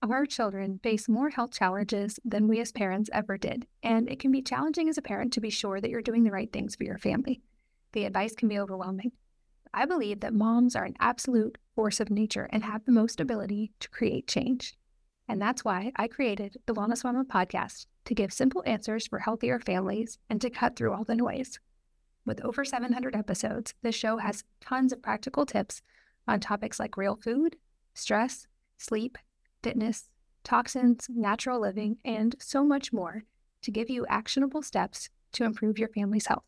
Our children face more health challenges than we as parents ever did, and it can be challenging as a parent to be sure that you're doing the right things for your family. The advice can be overwhelming. I believe that moms are an absolute force of nature and have the most ability to create change. And that's why I created the Wellness Mama podcast to give simple answers for healthier families and to cut through all the noise. With over 700 episodes, this show has tons of practical tips on topics like real food, stress, sleep, fitness, toxins, natural living, and so much more to give you actionable steps to improve your family's health.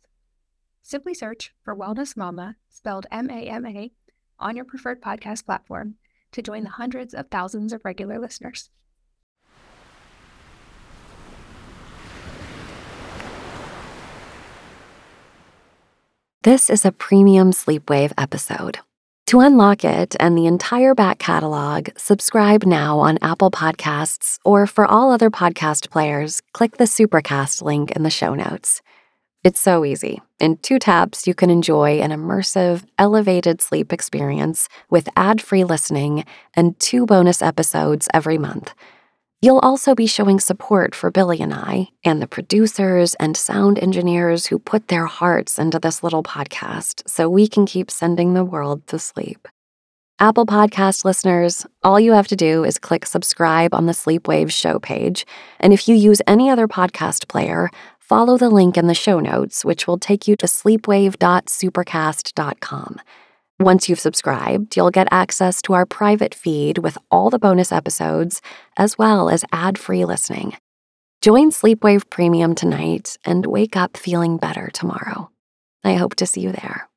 Simply search for Wellness Mama, spelled M A M A, on your preferred podcast platform to join the hundreds of thousands of regular listeners. This is a premium Sleepwave episode. To unlock it and the entire back catalog, subscribe now on Apple Podcasts, or for all other podcast players, click the Supercast link in the show notes. It's so easy. In two taps, you can enjoy an immersive, elevated sleep experience with ad free listening and two bonus episodes every month. You'll also be showing support for Billy and I, and the producers and sound engineers who put their hearts into this little podcast so we can keep sending the world to sleep. Apple Podcast listeners, all you have to do is click subscribe on the Sleepwave show page. And if you use any other podcast player, follow the link in the show notes, which will take you to sleepwave.supercast.com. Once you've subscribed, you'll get access to our private feed with all the bonus episodes, as well as ad free listening. Join Sleepwave Premium tonight and wake up feeling better tomorrow. I hope to see you there.